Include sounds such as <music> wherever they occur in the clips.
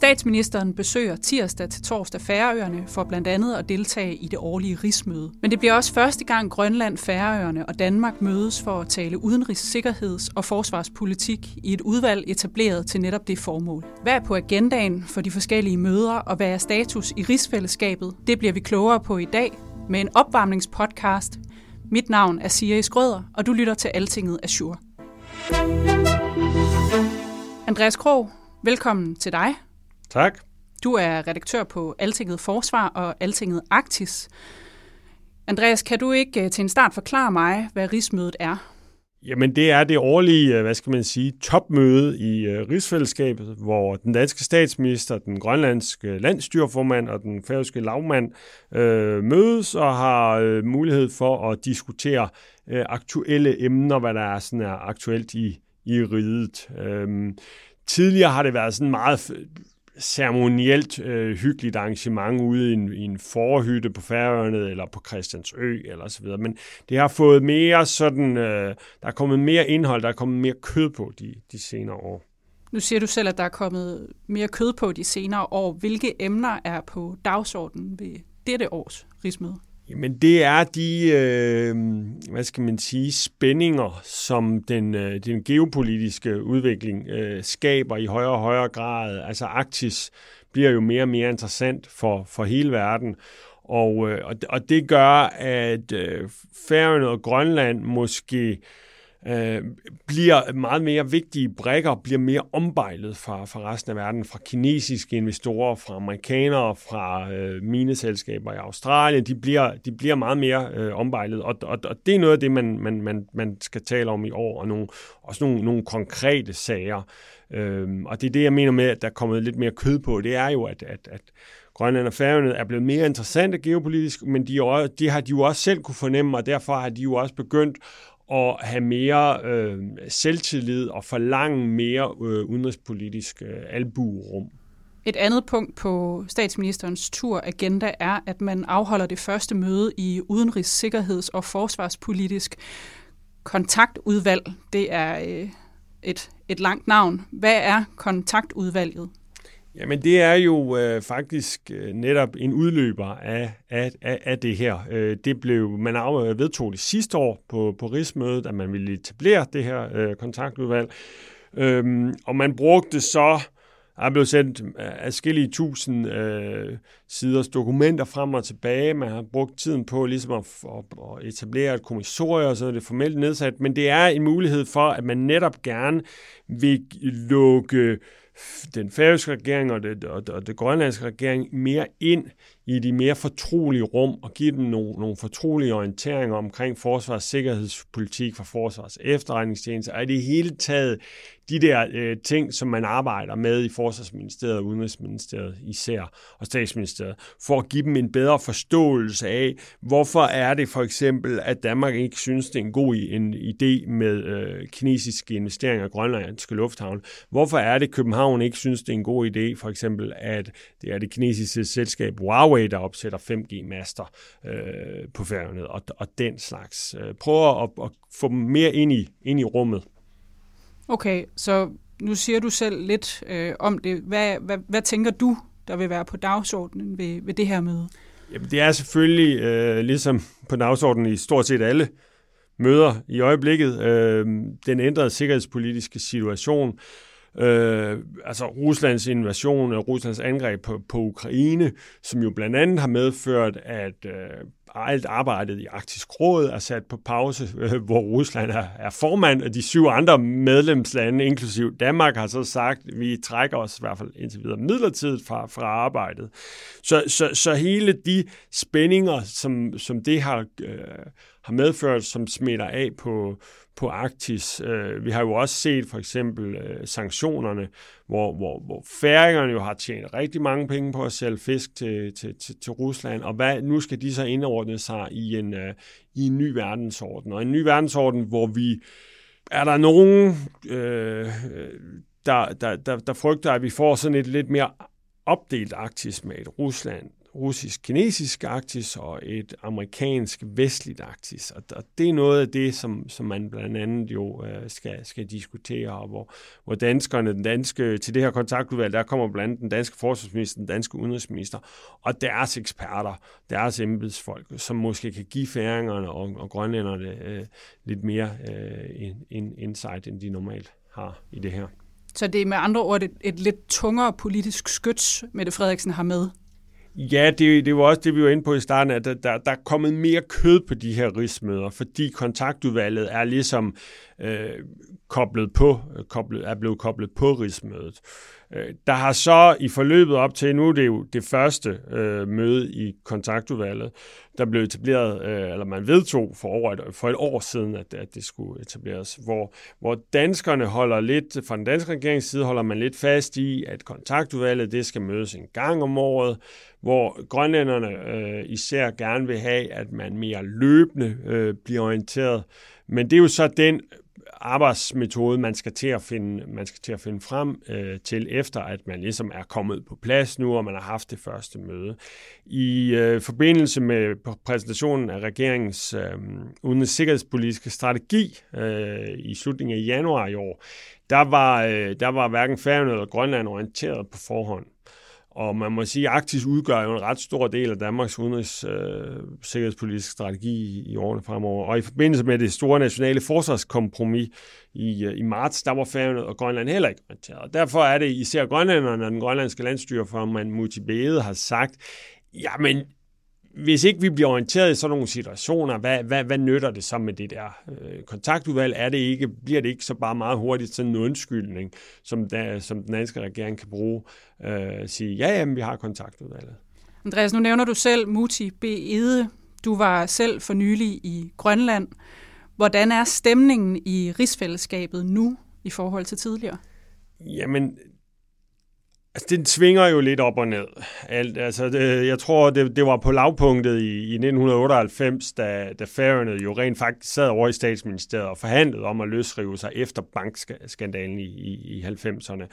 Statsministeren besøger tirsdag til torsdag Færøerne for blandt andet at deltage i det årlige rigsmøde. Men det bliver også første gang Grønland, Færøerne og Danmark mødes for at tale udenrigs-, sikkerheds- og forsvarspolitik i et udvalg etableret til netop det formål. Hvad er på agendaen for de forskellige møder, og hvad er status i rigsfællesskabet? Det bliver vi klogere på i dag med en opvarmningspodcast. Mit navn er Siri Skrøder, og du lytter til Altinget Azure. Andreas Krog, velkommen til dig. Tak. Du er redaktør på Altinget Forsvar og Altinget Arktis. Andreas, kan du ikke øh, til en start forklare mig, hvad rigsmødet er? Jamen det er det årlige, øh, hvad skal man sige, topmøde i uh, rigsfællesskabet, hvor den danske statsminister, den grønlandske landstyrformand og den færøske lavmand uh, mødes og har uh, mulighed for at diskutere uh, aktuelle emner, hvad der er, sådan er aktuelt i, i riget. Uh, tidligere har det været sådan meget ceremonielt øh, hyggeligt arrangement ude i en, i en forhytte på Færøerne eller på Christiansø eller så videre. Men det har fået mere sådan, øh, der er kommet mere indhold, der er kommet mere kød på de, de senere år. Nu siger du selv, at der er kommet mere kød på de senere år. Hvilke emner er på dagsordenen ved dette års rigsmøde? Jamen det er de, øh, hvad skal man sige, spændinger, som den, øh, den geopolitiske udvikling øh, skaber i højere og højere grad. Altså Arktis bliver jo mere og mere interessant for, for hele verden. Og, øh, og det gør, at øh, Færøerne og Grønland måske øh, Øh, bliver meget mere vigtige brækker, bliver mere ombejlet fra, fra resten af verden, fra kinesiske investorer, fra amerikanere, fra øh, mineselskaber i Australien. De bliver, de bliver meget mere øh, ombejlet, og, og, og det er noget af det, man, man, man, man skal tale om i år, og nogle, også nogle, nogle konkrete sager. Øhm, og det er det, jeg mener med, at der er kommet lidt mere kød på. Det er jo, at, at, at Grønland og Færøerne er blevet mere interessante geopolitisk, men de, de har de jo også selv kunne fornemme, og derfor har de jo også begyndt at have mere øh, selvtillid og forlange mere øh, udenrigspolitisk øh, albuerum. Et andet punkt på statsministerens turagenda er, at man afholder det første møde i udenrigs-, sikkerheds- og forsvarspolitisk kontaktudvalg. Det er øh, et, et langt navn. Hvad er kontaktudvalget? Jamen det er jo øh, faktisk øh, netop en udløber af, af, af, af det her. Øh, det blev man øh, vedtog det sidste år på, på rigsmødet, at man ville etablere det her øh, kontaktudvalg. Øhm, og man brugte så, der blev sendt øh, afskillige tusind øh, siders dokumenter frem og tilbage. Man har brugt tiden på ligesom at, at, at etablere et kommissorie, og så er det formelt nedsat. Men det er en mulighed for, at man netop gerne vil lukke den færøske regering og det, og, og det grønlandske regering mere ind i de mere fortrolige rum og give dem nogle, nogle fortrolige orienteringer omkring forsvars- sikkerhedspolitik for forsvars efterretningstjeneste, og i det hele taget de der øh, ting, som man arbejder med i Forsvarsministeriet og Udenrigsministeriet især, og Statsministeriet, for at give dem en bedre forståelse af, hvorfor er det for eksempel, at Danmark ikke synes, det er en god en idé med øh, kinesiske investeringer i grønlandske lufthavn. Hvorfor er det, København ikke synes, det er en god idé, for eksempel, at det er det kinesiske selskab Huawei, der opsætter 5G-master øh, på færgerne og, og den slags. Øh, prøver at, at få dem mere ind i, ind i rummet. Okay, så nu siger du selv lidt øh, om det. Hvad, hvad, hvad tænker du, der vil være på dagsordenen ved, ved det her møde? Jamen, det er selvfølgelig øh, ligesom på dagsordenen i stort set alle møder i øjeblikket. Øh, den ændrede sikkerhedspolitiske situation. Øh, Øh, altså Ruslands invasion og Ruslands angreb på, på Ukraine, som jo blandt andet har medført, at øh, alt arbejdet i Arktisk Råd er sat på pause, <laughs> øh, hvor Rusland er, er formand, og de syv andre medlemslande, inklusiv Danmark, har så sagt, at vi trækker os i hvert fald indtil videre midlertidigt fra, fra arbejdet. Så, så, så hele de spændinger, som, som det har, øh, har medført, som smitter af på, på Arktis. Øh, vi har jo også set for eksempel øh, sanktionerne, hvor, hvor, hvor færingerne jo har tjent rigtig mange penge på at sælge fisk til, til, til, til Rusland, og hvad, nu skal de så indordne sig i en, øh, i en ny verdensorden. Og en ny verdensorden, hvor vi er der nogen, øh, der, der, der, der frygter, at vi får sådan et lidt mere opdelt Arktis med et Rusland, russisk-kinesisk Arktis og et amerikansk-vestligt Arktis. Og, og det er noget af det, som, som man blandt andet jo øh, skal, skal diskutere, og hvor, hvor danskerne, den danske, til det her kontaktudvalg, der kommer blandt andet den danske forsvarsminister, den danske udenrigsminister, og deres eksperter, deres embedsfolk, som måske kan give færingerne og, og grønlænderne øh, lidt mere øh, in, insight, end de normalt har i det her. Så det er med andre ord et, et lidt tungere politisk skyts, Mette Frederiksen har med Ja, det, det var også det, vi var inde på i starten, at der, der, der er kommet mere kød på de her rigsmøder, fordi kontaktudvalget er ligesom øh, koblet på, koblet, er blevet koblet på rigsmødet. Øh, der har så i forløbet op til, nu er det jo det første øh, møde i kontaktudvalget, der blev etableret, øh, eller man vedtog for, over et, for et år siden, at, at det skulle etableres, hvor, hvor danskerne holder lidt, fra den danske regerings side holder man lidt fast i, at kontaktudvalget, det skal mødes en gang om året, hvor grønlænderne øh, især gerne vil have, at man mere løbende øh, bliver orienteret. Men det er jo så den arbejdsmetode, man skal til at finde, man skal til at finde frem øh, til, efter at man ligesom er kommet på plads nu, og man har haft det første møde. I øh, forbindelse med præsentationen af regeringens øh, udenrigs sikkerhedspolitiske strategi øh, i slutningen af januar i år, der var, øh, der var hverken Færøerne eller Grønland orienteret på forhånd. Og man må sige, at Arktis udgør jo en ret stor del af Danmarks udenrigs øh, sikkerhedspolitiske strategi i, i årene fremover. Og i forbindelse med det store nationale forsvarskompromis i, øh, i marts, der var Færøerne og Grønland heller ikke orienteret. Og derfor er det især grønlænderne og den grønlandske landstyre, for man multibede har sagt, jamen hvis ikke vi bliver orienteret i sådan nogle situationer, hvad, hvad, hvad nytter det så med det der øh, kontaktudvalg? Er det ikke, bliver det ikke så bare meget hurtigt sådan en undskyldning, som, der, som den danske regering kan bruge? Øh, sige, ja, jamen, vi har kontaktudvalget. Andreas, nu nævner du selv Muti B. Ede. Du var selv for nylig i Grønland. Hvordan er stemningen i rigsfællesskabet nu i forhold til tidligere? Jamen, Altså, den svinger jo lidt op og ned. Alt, altså, det, jeg tror, det, det var på lavpunktet i, i 1998, da, da Færøerne jo rent faktisk sad over i statsministeriet og forhandlede om at løsrive sig efter bankskandalen i, i, i 90'erne.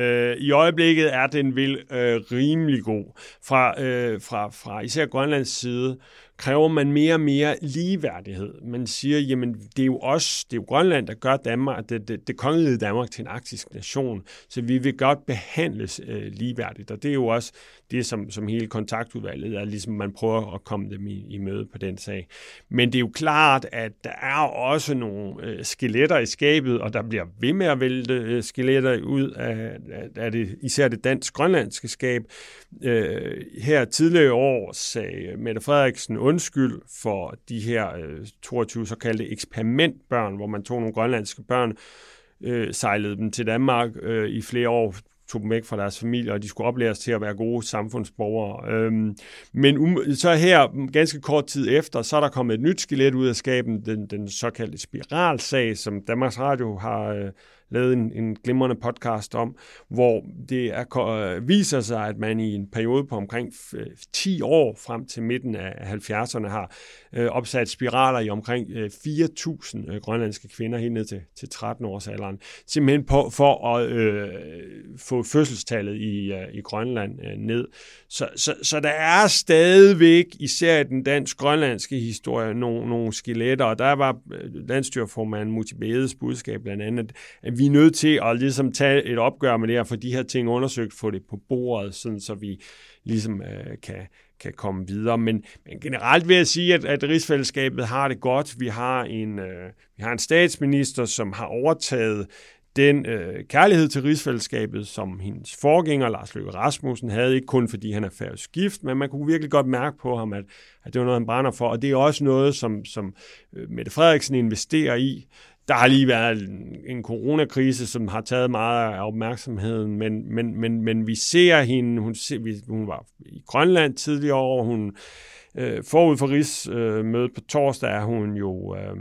Øh, I øjeblikket er den vel øh, rimelig god. Fra, øh, fra, fra især Grønlands side kræver man mere og mere ligeværdighed. Man siger, jamen det er jo os, det er jo Grønland, der gør Danmark, det, det, det kongelige Danmark til en arktisk nation, så vi vil godt behandles øh, ligeværdigt, og det er jo også det, som, som hele kontaktudvalget er, ligesom man prøver at komme dem i, i møde på den sag. Men det er jo klart, at der er også nogle øh, skeletter i skabet, og der bliver ved med at vælte øh, skeletter ud af, af, det, især det dansk-grønlandske skab. Øh, her tidligere i år sagde Mette Frederiksen undskyld for de her øh, 22 såkaldte eksperimentbørn, hvor man tog nogle grønlandske børn, øh, sejlede dem til Danmark øh, i flere år tog dem væk fra deres familie, og de skulle oplæres til at være gode samfundsborgere. Øhm, men um, så her, ganske kort tid efter, så er der kommet et nyt skelet ud af skaben, den, den såkaldte spiralsag, som Danmarks Radio har øh, lavet en, en glimrende podcast om, hvor det er, øh, viser sig, at man i en periode på omkring øh, 10 år frem til midten af 70'erne har øh, opsat spiraler i omkring øh, 4.000 øh, grønlandske kvinder helt ned til, til 13 års alderen, simpelthen på, for at øh, få fødselstallet i, øh, i Grønland øh, ned. Så, så, så der er stadigvæk, især i den dansk-grønlandske historie, nogle, nogle skeletter, og der var øh, landstyrformanden Mutibedes budskab blandt andet, at vi er nødt til at ligesom tage et opgør med det her, for de her ting undersøgt, få det på bordet, sådan så vi ligesom øh, kan, kan komme videre. Men, men generelt vil jeg sige, at, at rigsfællesskabet har det godt. Vi har en, øh, vi har en statsminister, som har overtaget den øh, kærlighed til rigsfællesskabet, som hendes forgænger, Lars Løkke Rasmussen, havde, ikke kun fordi han er færøsk gift, men man kunne virkelig godt mærke på ham, at, at det var noget, han brænder for, og det er også noget, som, som øh, Mette Frederiksen investerer i. Der har lige været en, en coronakrise, som har taget meget af opmærksomheden, men, men, men, men vi ser hende, hun, hun var i Grønland tidligere år, hun øh, forud for rigsmødet øh, på torsdag er hun jo, øh,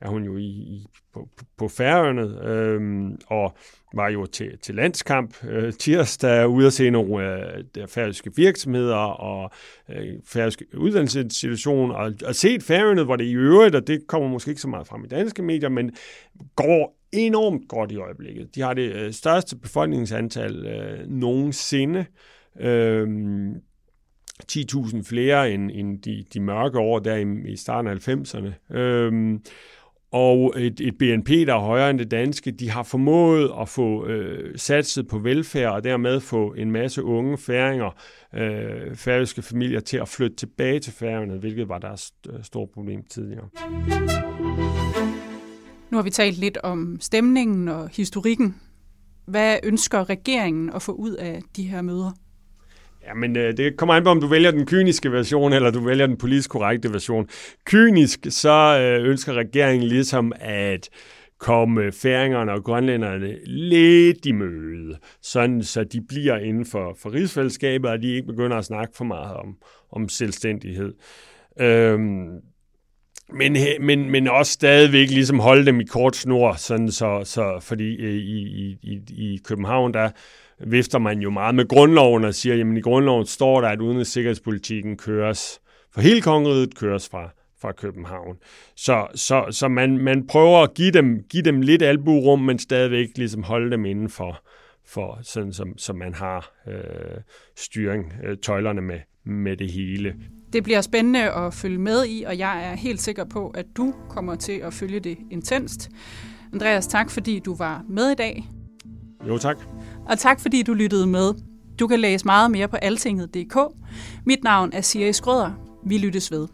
er hun jo i, i på, på færøerne, øh, og var jo til, til landskamp øh, tirsdag ude at se nogle øh, der færøske virksomheder og øh, færøske uddannelsesinstitutioner, og, og set færøerne, hvor det i øvrigt, og det kommer måske ikke så meget frem i danske medier, men går enormt godt i øjeblikket. De har det øh, største befolkningsantal øh, nogensinde. Øh, 10.000 flere end, end de, de mørke år der i, i starten af 90'erne. Øhm, og et, et BNP, der er højere end det danske, de har formået at få øh, satset på velfærd og dermed få en masse unge færinger, øh, færøske familier til at flytte tilbage til færøerne, hvilket var deres store problem tidligere. Nu har vi talt lidt om stemningen og historikken. Hvad ønsker regeringen at få ud af de her møder? Ja, men øh, det kommer an på, om du vælger den kyniske version, eller du vælger den politisk korrekte version. Kynisk, så øh, ønsker regeringen ligesom at komme færingerne og grønlænderne lidt i møde, sådan så de bliver inden for, for rigsfællesskabet, og de ikke begynder at snakke for meget om, om selvstændighed. Øhm, men, men, men også stadigvæk ligesom holde dem i kort snor, sådan så, så fordi øh, i, i, i, i København, der vifter man jo meget med grundloven og siger, jamen i grundloven står der, at udenrigssikkerhedspolitikken køres for hele kongeriget, køres fra, fra København. Så, så, så man, man prøver at give dem, give dem lidt albuerum, men stadigvæk ligesom holde dem inden for, for sådan som, som man har øh, styring, øh, tøjlerne med, med det hele. Det bliver spændende at følge med i, og jeg er helt sikker på, at du kommer til at følge det intenst. Andreas, tak fordi du var med i dag. Jo, tak. Og tak fordi du lyttede med. Du kan læse meget mere på altinget.dk. Mit navn er Siri Skrøder. Vi lyttes ved.